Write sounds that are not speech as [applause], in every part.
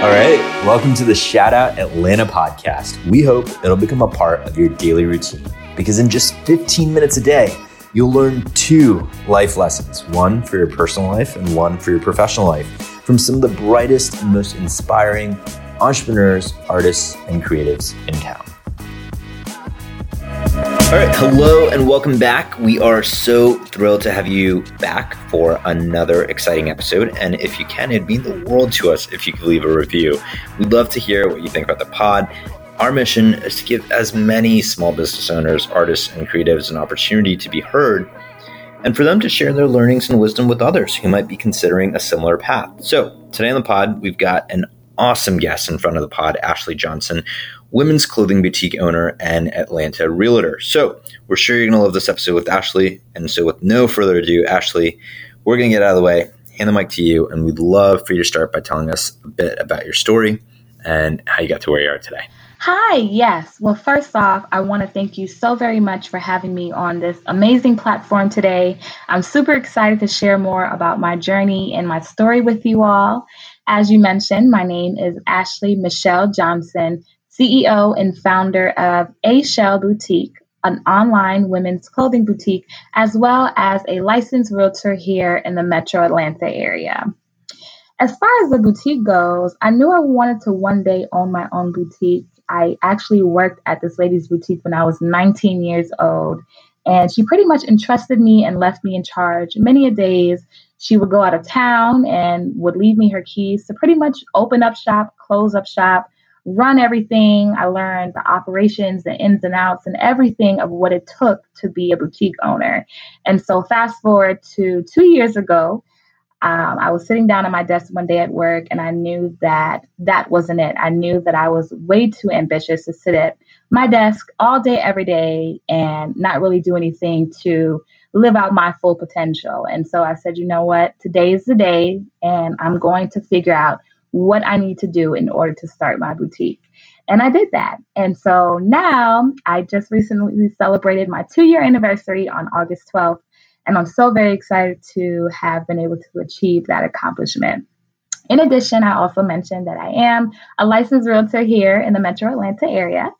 All right, welcome to the Shout Out Atlanta podcast. We hope it'll become a part of your daily routine because in just 15 minutes a day, you'll learn two life lessons one for your personal life and one for your professional life from some of the brightest and most inspiring entrepreneurs, artists, and creatives in town. All right, hello and welcome back. We are so thrilled to have you back for another exciting episode. And if you can, it'd mean the world to us if you could leave a review. We'd love to hear what you think about the pod. Our mission is to give as many small business owners, artists, and creatives an opportunity to be heard and for them to share their learnings and wisdom with others who might be considering a similar path. So, today on the pod, we've got an awesome guest in front of the pod, Ashley Johnson, women's clothing boutique owner and Atlanta realtor. So we're sure you're going to love this episode with Ashley. And so, with no further ado, Ashley, we're going to get out of the way, hand the mic to you, and we'd love for you to start by telling us a bit about your story and how you got to where you are today. Hi, yes. Well, first off, I want to thank you so very much for having me on this amazing platform today. I'm super excited to share more about my journey and my story with you all. As you mentioned, my name is Ashley Michelle Johnson, CEO and founder of Ayschel Boutique, an online women's clothing boutique, as well as a licensed realtor here in the metro Atlanta area. As far as the boutique goes, I knew I wanted to one day own my own boutique. I actually worked at this lady's boutique when I was 19 years old, and she pretty much entrusted me and left me in charge many a days. She would go out of town and would leave me her keys to pretty much open up shop, close up shop, run everything. I learned the operations, the ins and outs, and everything of what it took to be a boutique owner. And so, fast forward to two years ago, um, I was sitting down at my desk one day at work, and I knew that that wasn't it. I knew that I was way too ambitious to sit at my desk all day, every day, and not really do anything to live out my full potential. And so I said, you know what? Today is the day, and I'm going to figure out what I need to do in order to start my boutique. And I did that. And so now I just recently celebrated my two year anniversary on August 12th. And I'm so very excited to have been able to achieve that accomplishment. In addition, I also mentioned that I am a licensed realtor here in the metro Atlanta area.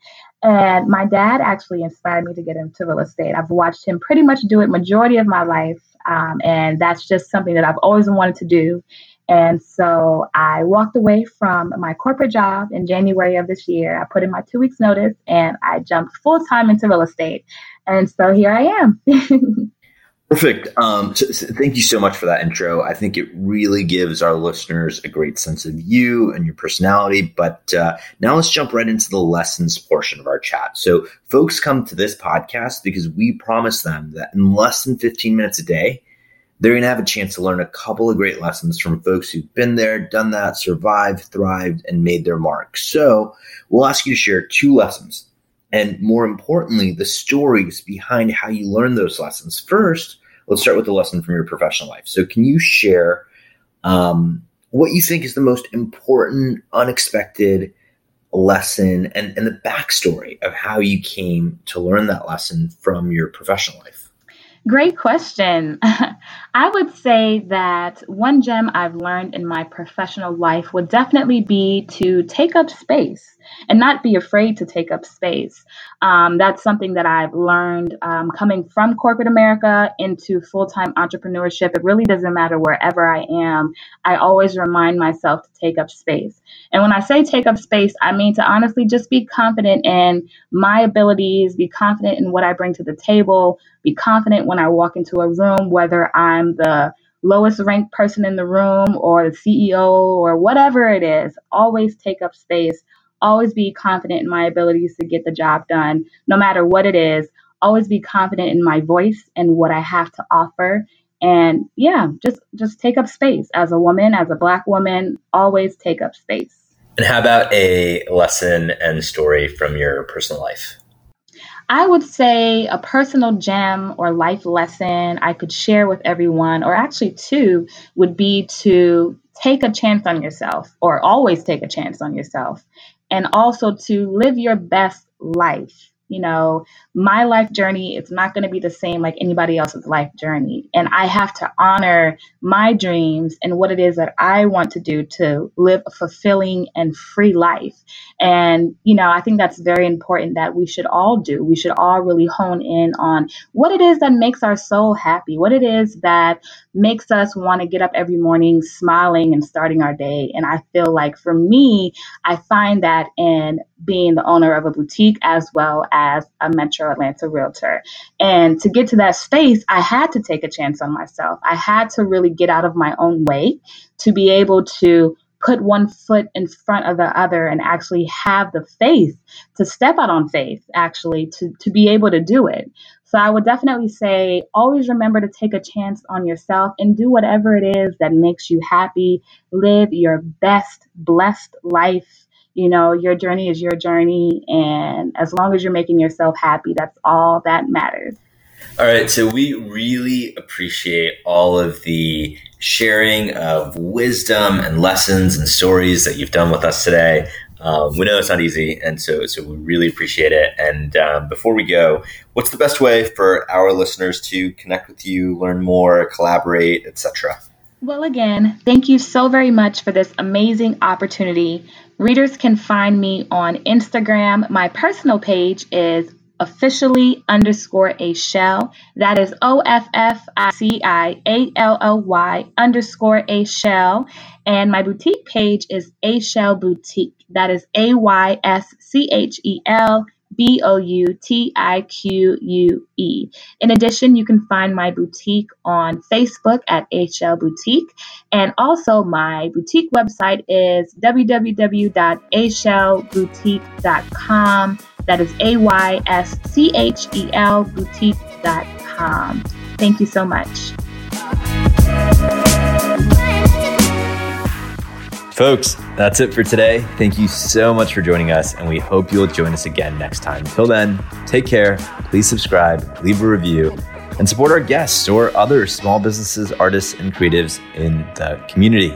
And my dad actually inspired me to get into real estate. I've watched him pretty much do it majority of my life. Um, and that's just something that I've always wanted to do. And so I walked away from my corporate job in January of this year. I put in my two weeks notice and I jumped full time into real estate. And so here I am. [laughs] Perfect. Um, so, so thank you so much for that intro. I think it really gives our listeners a great sense of you and your personality. But uh, now let's jump right into the lessons portion of our chat. So, folks come to this podcast because we promise them that in less than 15 minutes a day, they're going to have a chance to learn a couple of great lessons from folks who've been there, done that, survived, thrived, and made their mark. So we'll ask you to share two lessons and more importantly, the stories behind how you learn those lessons. First, let's start with the lesson from your professional life. So can you share um, what you think is the most important, unexpected lesson and, and the backstory of how you came to learn that lesson from your professional life? Great question. [laughs] I would say that one gem I've learned in my professional life would definitely be to take up space and not be afraid to take up space. Um, that's something that I've learned um, coming from corporate America into full time entrepreneurship. It really doesn't matter wherever I am. I always remind myself to take up space. And when I say take up space, I mean to honestly just be confident in my abilities, be confident in what I bring to the table, be confident when I walk into a room, whether I'm the lowest ranked person in the room or the CEO or whatever it is. Always take up space always be confident in my abilities to get the job done, no matter what it is. Always be confident in my voice and what I have to offer. And yeah, just just take up space as a woman, as a black woman, always take up space. And how about a lesson and story from your personal life? I would say a personal gem or life lesson I could share with everyone, or actually two, would be to take a chance on yourself or always take a chance on yourself and also to live your best life. You know, my life journey is not going to be the same like anybody else's life journey. And I have to honor my dreams and what it is that I want to do to live a fulfilling and free life. And, you know, I think that's very important that we should all do. We should all really hone in on what it is that makes our soul happy, what it is that makes us want to get up every morning smiling and starting our day. And I feel like for me, I find that in being the owner of a boutique as well as a Metro Atlanta realtor. And to get to that space, I had to take a chance on myself. I had to really get out of my own way to be able to put one foot in front of the other and actually have the faith to step out on faith, actually, to, to be able to do it. So I would definitely say always remember to take a chance on yourself and do whatever it is that makes you happy. Live your best, blessed life. You know, your journey is your journey. And as long as you're making yourself happy, that's all that matters. All right. So we really appreciate all of the sharing of wisdom and lessons and stories that you've done with us today. Um, we know it's not easy, and so so we really appreciate it. And um, before we go, what's the best way for our listeners to connect with you, learn more, collaborate, etc.? Well, again, thank you so very much for this amazing opportunity. Readers can find me on Instagram. My personal page is officially underscore a shell. That is O F F I C I A L L Y underscore a shell. And my boutique page is Ayschel Boutique. That is A Y S C H E L B O U T I Q U E. In addition, you can find my boutique on Facebook at Ayschel Boutique. And also, my boutique website is www.ayschelboutique.com. That is A Y S C H E L boutique.com. Thank you so much. Folks, that's it for today. Thank you so much for joining us, and we hope you'll join us again next time. Until then, take care. Please subscribe, leave a review, and support our guests or other small businesses, artists, and creatives in the community.